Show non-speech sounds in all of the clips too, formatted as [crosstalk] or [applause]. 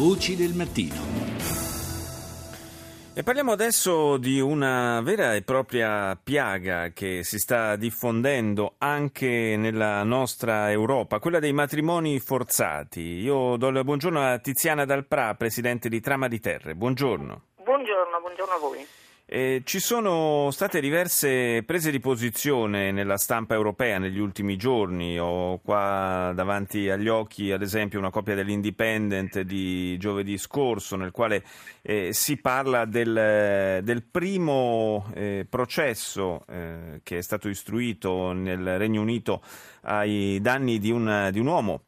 Voci del mattino. E parliamo adesso di una vera e propria piaga che si sta diffondendo anche nella nostra Europa, quella dei matrimoni forzati. Io do il buongiorno a Tiziana Dalprà, presidente di Trama di Terre. Buongiorno. Buongiorno, buongiorno a voi. Eh, ci sono state diverse prese di posizione nella stampa europea negli ultimi giorni. Ho qua davanti agli occhi, ad esempio, una copia dell'Independent di giovedì scorso, nel quale eh, si parla del, del primo eh, processo eh, che è stato istruito nel Regno Unito ai danni di un, di un uomo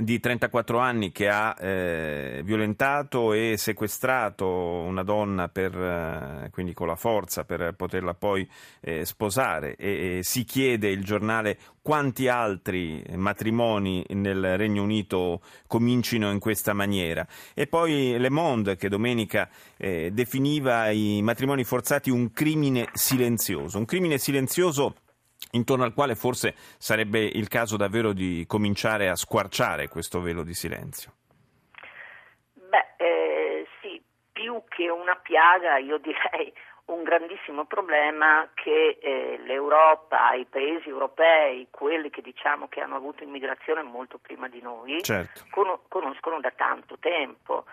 di 34 anni che ha eh, violentato e sequestrato una donna per, eh, quindi con la forza per poterla poi eh, sposare e, e, si chiede il giornale quanti altri matrimoni nel Regno Unito comincino in questa maniera. E poi Le Monde che domenica eh, definiva i matrimoni forzati un crimine silenzioso. Un crimine silenzioso intorno al quale forse sarebbe il caso davvero di cominciare a squarciare questo velo di silenzio. Beh, eh, sì, più che una piaga, io direi un grandissimo problema che eh, l'Europa, i paesi europei, quelli che diciamo che hanno avuto immigrazione molto prima di noi, certo. con- conoscono da tanto tempo.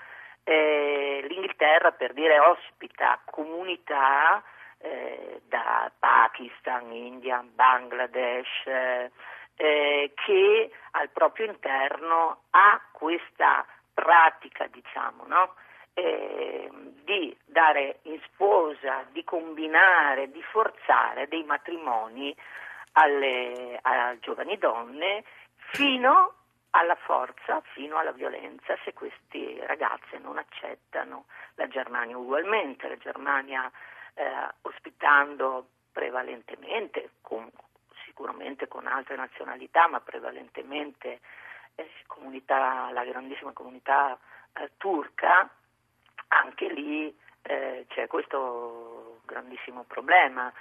Eh, L'Inghilterra, per dire, ospita comunità eh, da Pakistan, India, Bangladesh, eh, eh, che al proprio interno ha questa pratica, diciamo, no? eh, di dare in sposa, di combinare, di forzare dei matrimoni alle, a giovani donne fino alla forza, fino alla violenza se queste ragazze non accettano. La Germania ugualmente, la Germania eh, ospitando prevalentemente, con, sicuramente con altre nazionalità, ma prevalentemente eh, comunità, la grandissima comunità eh, turca, anche lì eh, c'è questo grandissimo problema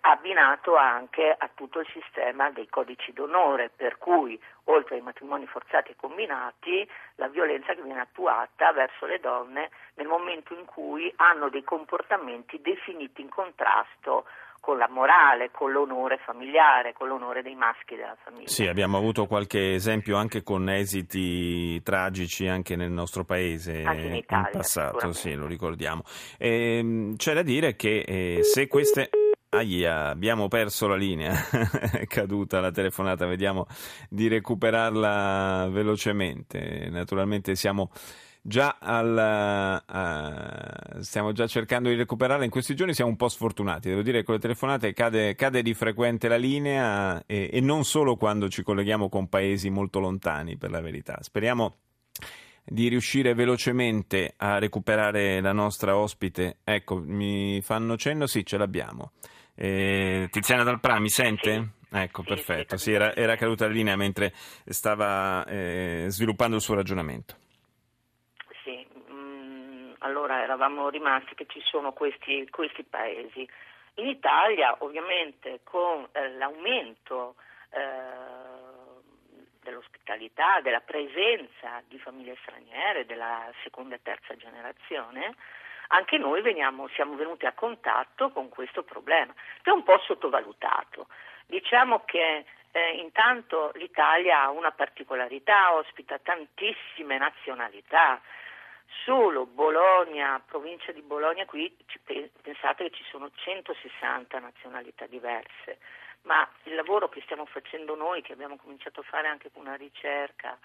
abbinato anche a tutto il sistema dei codici d'onore, per cui oltre ai matrimoni forzati e combinati, la violenza che viene attuata verso le donne nel momento in cui hanno dei comportamenti definiti in contrasto con la morale, con l'onore familiare, con l'onore dei maschi della famiglia. Sì, abbiamo avuto qualche esempio anche con esiti tragici anche nel nostro paese anche in, Italia, in passato, sì, lo ricordiamo. E, ehm, c'è da dire che eh, se queste Aia, abbiamo perso la linea, [laughs] è caduta la telefonata, vediamo di recuperarla velocemente. Naturalmente siamo già, al, uh, stiamo già cercando di recuperarla in questi giorni, siamo un po' sfortunati, devo dire che con le telefonate cade, cade di frequente la linea e, e non solo quando ci colleghiamo con paesi molto lontani, per la verità. Speriamo di riuscire velocemente a recuperare la nostra ospite. Ecco, mi fanno cenno, sì, ce l'abbiamo. Eh, Tiziana Dalprà, mi sente? Ecco, perfetto. Sì, era, era caduta la linea mentre stava eh, sviluppando il suo ragionamento. Sì, mm, allora eravamo rimasti che ci sono questi, questi paesi. In Italia, ovviamente, con eh, l'aumento eh, dell'ospitalità, della presenza di famiglie straniere, della seconda e terza generazione, anche noi veniamo, siamo venuti a contatto con questo problema, che è un po' sottovalutato. Diciamo che eh, intanto l'Italia ha una particolarità, ospita tantissime nazionalità. Solo Bologna, provincia di Bologna, qui pensate che ci sono 160 nazionalità diverse, ma il lavoro che stiamo facendo noi, che abbiamo cominciato a fare anche con una ricerca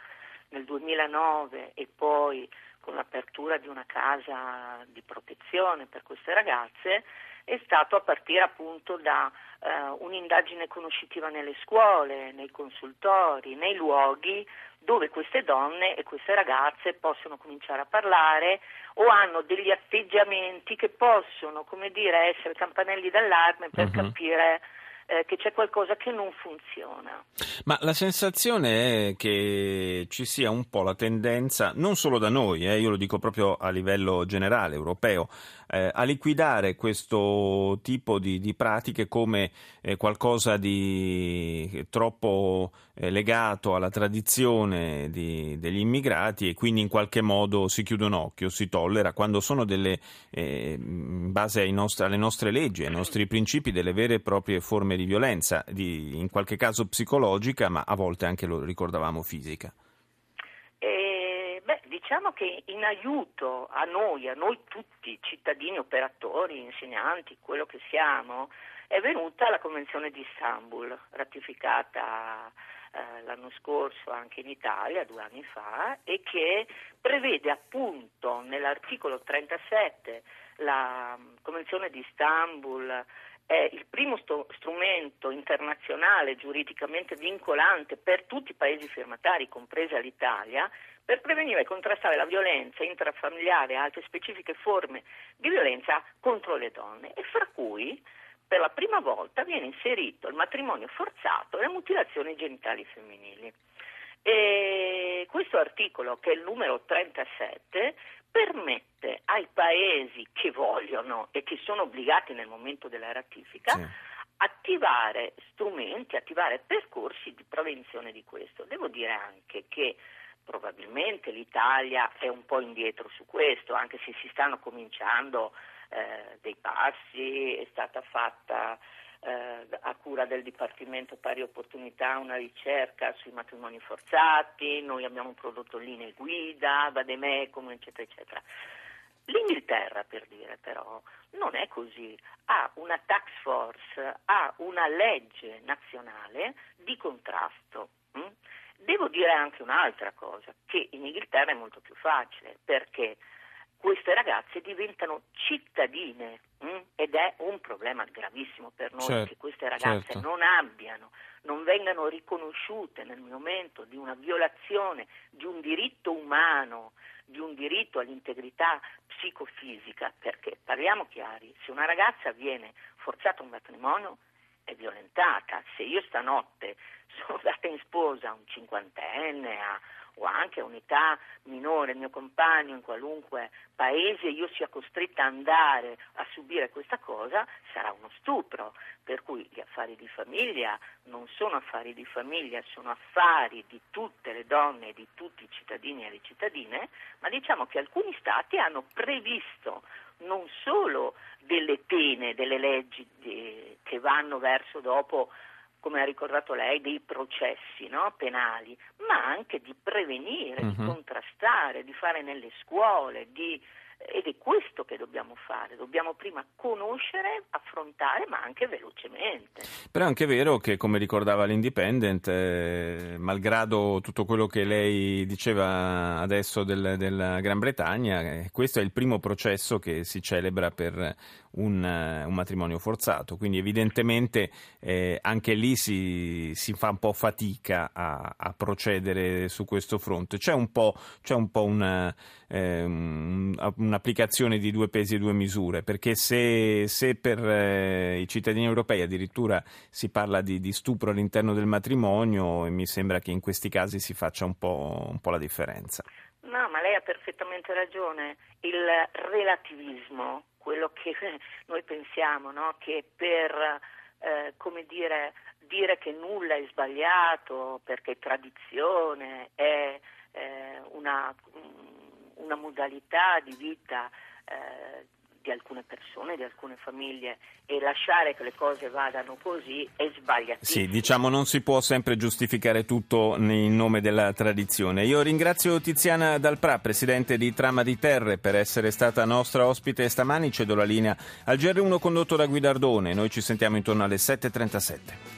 nel 2009 e poi con l'apertura di una casa di protezione per queste ragazze è stato a partire appunto da eh, un'indagine conoscitiva nelle scuole, nei consultori, nei luoghi dove queste donne e queste ragazze possono cominciare a parlare o hanno degli atteggiamenti che possono, come dire, essere campanelli d'allarme per uh-huh. capire eh, che c'è qualcosa che non funziona. Ma la sensazione è che ci sia un po' la tendenza, non solo da noi, eh, io lo dico proprio a livello generale, europeo, eh, a liquidare questo tipo di, di pratiche come eh, qualcosa di troppo eh, legato alla tradizione di, degli immigrati e quindi in qualche modo si chiude un occhio, si tollera, quando sono delle, eh, in base nostri, alle nostre leggi, ai nostri principi, delle vere e proprie forme di violenza, di, in qualche caso psicologica, ma a volte anche, lo ricordavamo, fisica. Diciamo che in aiuto a noi, a noi tutti, cittadini, operatori, insegnanti, quello che siamo, è venuta la Convenzione di Istanbul, ratificata eh, l'anno scorso anche in Italia, due anni fa, e che prevede appunto nell'articolo 37 la Convenzione di Istanbul è il primo sto- strumento internazionale giuridicamente vincolante per tutti i paesi firmatari, compresa l'Italia, per prevenire e contrastare la violenza intrafamiliare e altre specifiche forme di violenza contro le donne e fra cui per la prima volta viene inserito il matrimonio forzato e le mutilazioni genitali femminili. E questo articolo, che è il numero 37, permette ai paesi che vogliono e che sono obbligati nel momento della ratifica sì. attivare strumenti, attivare percorsi di prevenzione di questo. Devo dire anche che probabilmente l'Italia è un po' indietro su questo, anche se si stanno cominciando eh, dei passi, è stata fatta eh, a cura del Dipartimento Pari Opportunità una ricerca sui matrimoni forzati, noi abbiamo prodotto linee guida, vademecum, eccetera, eccetera. L'Inghilterra, per dire però, non è così, ha una tax force, ha una legge nazionale di contrasto. Hm? Devo dire anche un'altra cosa, che in Inghilterra è molto più facile, perché queste ragazze diventano cittadine mh? Hm? ed è un problema gravissimo per noi certo, che queste ragazze certo. non abbiano, non vengano riconosciute nel momento di una violazione di un diritto umano, di un diritto all'integrità psicofisica, perché parliamo chiari, se una ragazza viene forzata a un matrimonio è violentata. Se io stanotte sono data in sposa a un cinquantenne a, o anche a un'età minore, il mio compagno in qualunque paese, io sia costretta ad andare a subire questa cosa, sarà uno stupro. Per cui gli affari di famiglia non sono affari di famiglia, sono affari di tutte le donne e di tutti i cittadini e le cittadine, ma diciamo che alcuni stati hanno previsto non solo delle pene, delle leggi di, che vanno verso dopo come ha ricordato lei, dei processi no? penali, ma anche di prevenire, uh-huh. di mhm. contrastare, di fare nelle scuole, di ed è questo che dobbiamo fare, dobbiamo prima conoscere, affrontare, ma anche velocemente. Però è anche vero che, come ricordava l'Independent, eh, malgrado tutto quello che lei diceva adesso del, della Gran Bretagna, eh, questo è il primo processo che si celebra per un, un matrimonio forzato, quindi evidentemente eh, anche lì si, si, fa un po' fatica a, a procedere su questo fronte. C'è un po', c'è un po una, eh, un'applicazione di due pesi e due misure, perché se, se per eh, i cittadini europei addirittura si parla di, di, stupro all'interno del matrimonio, mi sembra che in questi casi si faccia un po', un po' la differenza. No, ma lei ha perfettamente ragione. Il relativismo, quello che [laughs] noi pensiamo, no? che per eh, come dire, dire che nulla è sbagliato perché tradizione è eh, una, una modalità di vita eh, di alcune persone, di alcune famiglie e lasciare che le cose vadano così è sbagliatissimo. Sì, diciamo non si può sempre giustificare tutto in nome della tradizione. Io ringrazio Tiziana Dalprà, presidente di Trama di Terre, per essere stata nostra ospite stamani. Cedo la linea al GR1 condotto da Guidardone. Noi ci sentiamo intorno alle 7.37.